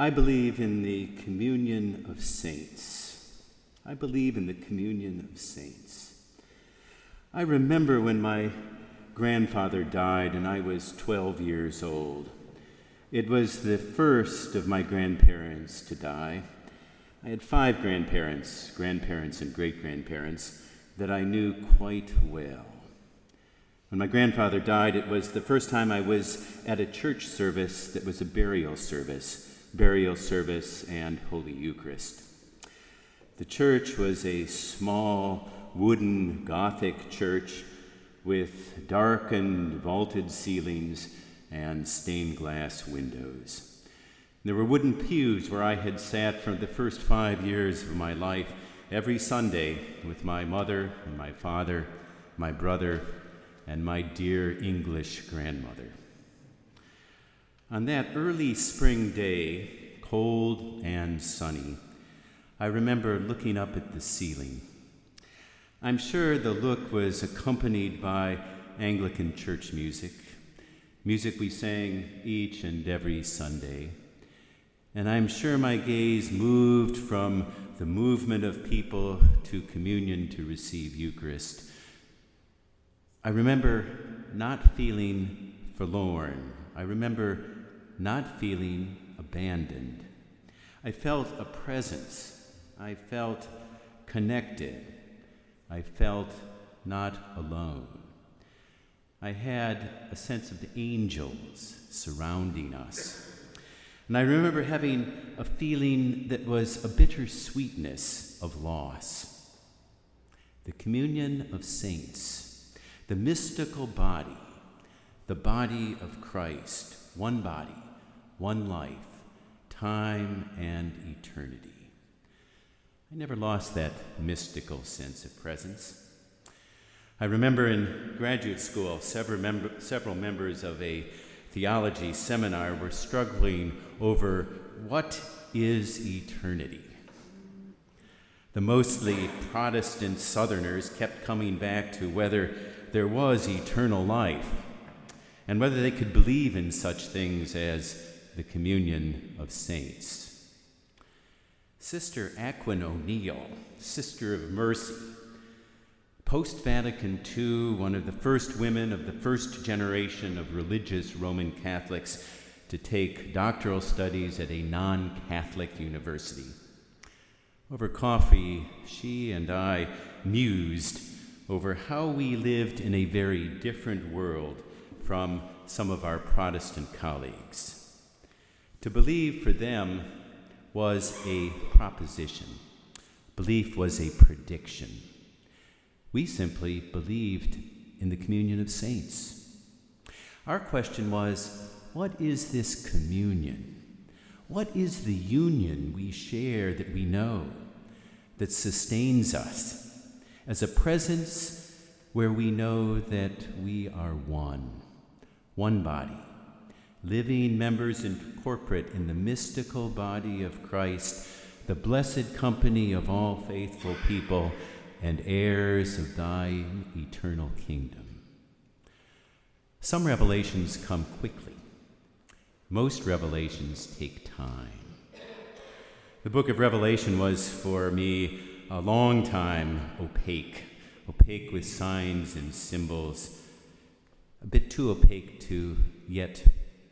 I believe in the communion of saints. I believe in the communion of saints. I remember when my grandfather died and I was 12 years old. It was the first of my grandparents to die. I had five grandparents, grandparents, and great grandparents that I knew quite well. When my grandfather died, it was the first time I was at a church service that was a burial service, burial service and Holy Eucharist. The church was a small wooden Gothic church with darkened vaulted ceilings and stained glass windows. There were wooden pews where I had sat for the first five years of my life every Sunday with my mother and my father, my brother, and my dear English grandmother. On that early spring day, cold and sunny, I remember looking up at the ceiling. I'm sure the look was accompanied by Anglican church music, music we sang each and every Sunday. And I'm sure my gaze moved from the movement of people to communion to receive Eucharist I remember not feeling forlorn. I remember not feeling abandoned. I felt a presence. I felt connected. I felt not alone. I had a sense of the angels surrounding us. And I remember having a feeling that was a bitter sweetness of loss. The communion of saints the mystical body, the body of Christ, one body, one life, time and eternity. I never lost that mystical sense of presence. I remember in graduate school, several, member, several members of a theology seminar were struggling over what is eternity. The mostly Protestant Southerners kept coming back to whether there was eternal life, and whether they could believe in such things as the communion of saints. Sister Aquin O'Neill, Sister of Mercy, post Vatican II, one of the first women of the first generation of religious Roman Catholics to take doctoral studies at a non Catholic university. Over coffee, she and I mused over how we lived in a very different world from some of our Protestant colleagues. To believe for them was a proposition, belief was a prediction. We simply believed in the communion of saints. Our question was what is this communion? What is the union we share that we know, that sustains us, as a presence where we know that we are one, one body, living members in corporate in the mystical body of Christ, the blessed company of all faithful people, and heirs of thy eternal kingdom. Some revelations come quickly. Most revelations take time. The book of Revelation was for me a long time opaque, opaque with signs and symbols, a bit too opaque to yet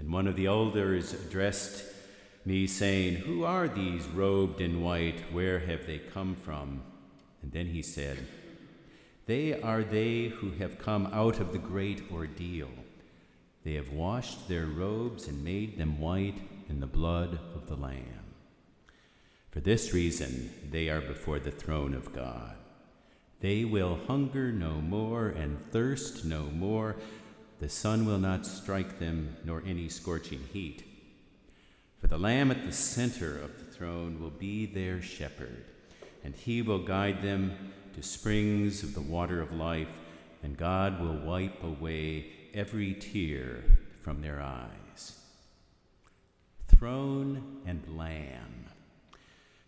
Then one of the elders addressed me, saying, Who are these robed in white? Where have they come from? And then he said, They are they who have come out of the great ordeal. They have washed their robes and made them white in the blood of the Lamb. For this reason, they are before the throne of God. They will hunger no more and thirst no more. The sun will not strike them, nor any scorching heat. For the Lamb at the center of the throne will be their shepherd, and he will guide them to springs of the water of life, and God will wipe away every tear from their eyes. Throne and Lamb.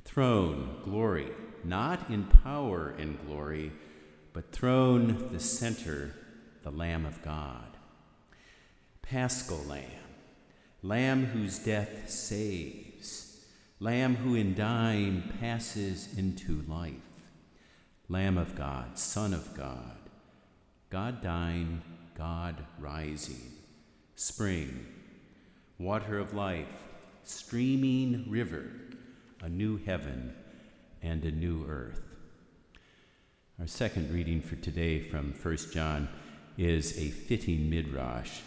Throne, glory, not in power and glory, but throne, the center, the Lamb of God. Paschal Lamb, Lamb whose death saves, Lamb who in dying passes into life, Lamb of God, Son of God, God dying, God rising, spring, water of life, streaming river, a new heaven and a new earth. Our second reading for today from 1 John is a fitting midrash.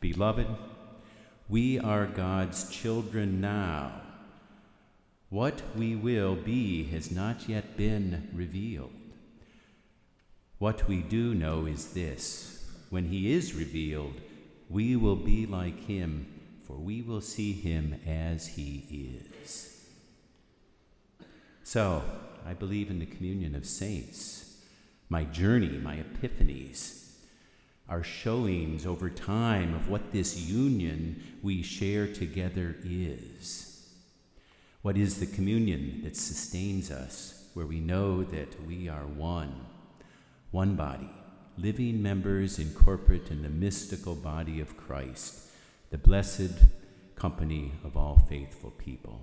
Beloved, we are God's children now. What we will be has not yet been revealed. What we do know is this when he is revealed, we will be like him, for we will see him as he is. So, I believe in the communion of saints, my journey, my epiphanies, our showings over time of what this union we share together is. What is the communion that sustains us, where we know that we are one? one body, living members incorporate in the mystical body of Christ, the blessed company of all faithful people.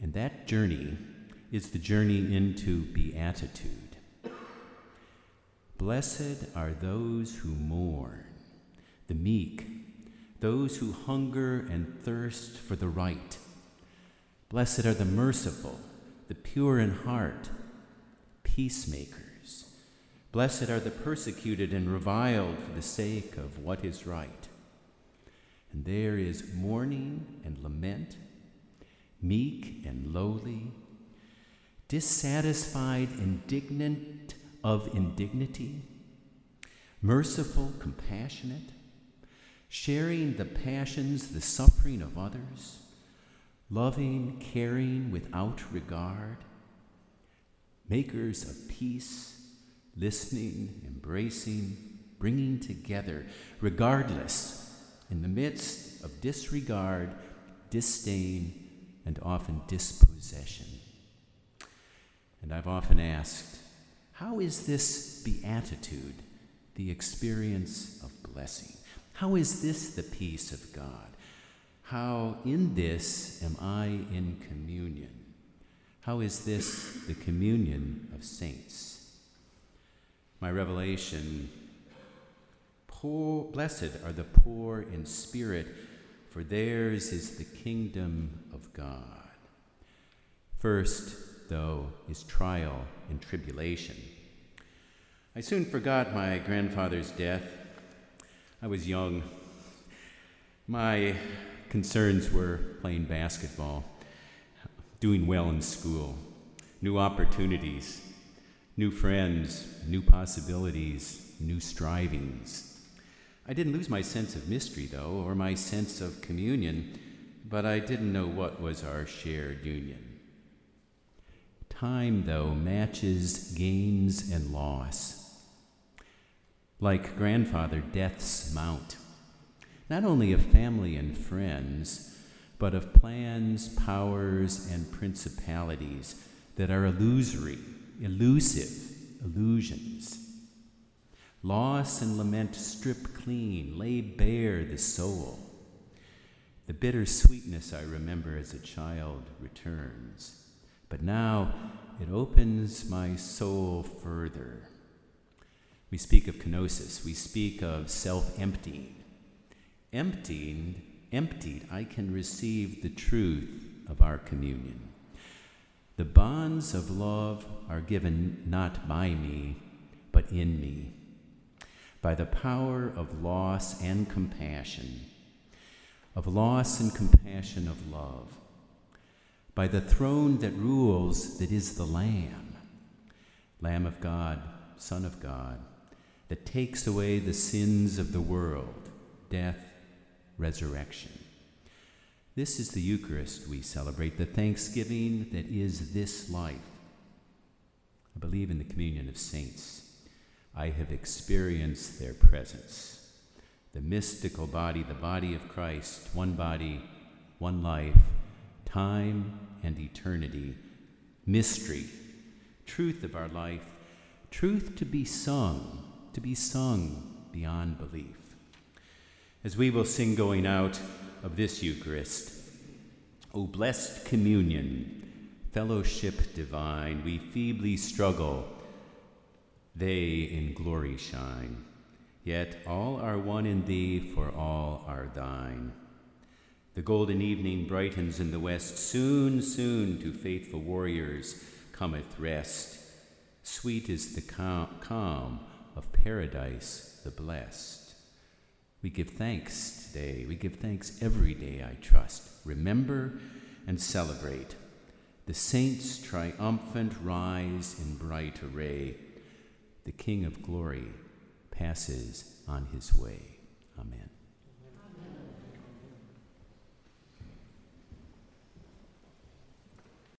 And that journey is the journey into beatitude. Blessed are those who mourn, the meek, those who hunger and thirst for the right. Blessed are the merciful, the pure in heart, peacemakers. Blessed are the persecuted and reviled for the sake of what is right. And there is mourning and lament, meek and lowly, dissatisfied, indignant of indignity, merciful, compassionate, sharing the passions, the suffering of others, loving, caring without regard, makers of peace listening, embracing, bringing together, regardless, in the midst of disregard, disdain, and often dispossession. And I've often asked, how is this beatitude the experience of blessing? How is this the peace of God? How in this am I in communion? How is this the communion of saints? my revelation. Poor, blessed are the poor in spirit, for theirs is the kingdom of God. First, though, is trial and tribulation. I soon forgot my grandfather's death. I was young. My concerns were playing basketball, doing well in school, new opportunities, new friends, new possibilities, new strivings. I didn't lose my sense of mystery, though, or my sense of communion, but I didn't know what was our shared union. Time, though, matches gains and loss. Like grandfather, death's mount, not only of family and friends, but of plans, powers, and principalities that are illusory elusive illusions. Loss and lament strip clean, lay bare the soul. The bitter sweetness I remember as a child returns, but now it opens my soul further. We speak of kenosis, we speak of self emptying. Emptying, emptied, I can receive the truth of our communion. The bonds of love are given not by me, but in me, by the power of loss and compassion, of loss and compassion of love, by the throne that rules, that is the Lamb, Lamb of God, Son of God, that takes away the sins of the world, death, resurrection. This is the Eucharist we celebrate, the thanksgiving that is this life. I believe in the communion of saints. I have experienced their presence. The mystical body, the body of Christ, one body, one life, time and eternity, mystery, truth of our life, truth to be sung, to be sung beyond belief. As we will sing going out, of this Eucharist. O blessed communion, fellowship divine, we feebly struggle, they in glory shine. Yet all are one in thee, for all are thine. The golden evening brightens in the west, soon, soon to faithful warriors cometh rest. Sweet is the calm of paradise the blessed. We give thanks today. We give thanks every day, I trust. Remember and celebrate. The saints triumphant rise in bright array. The King of glory passes on his way. Amen.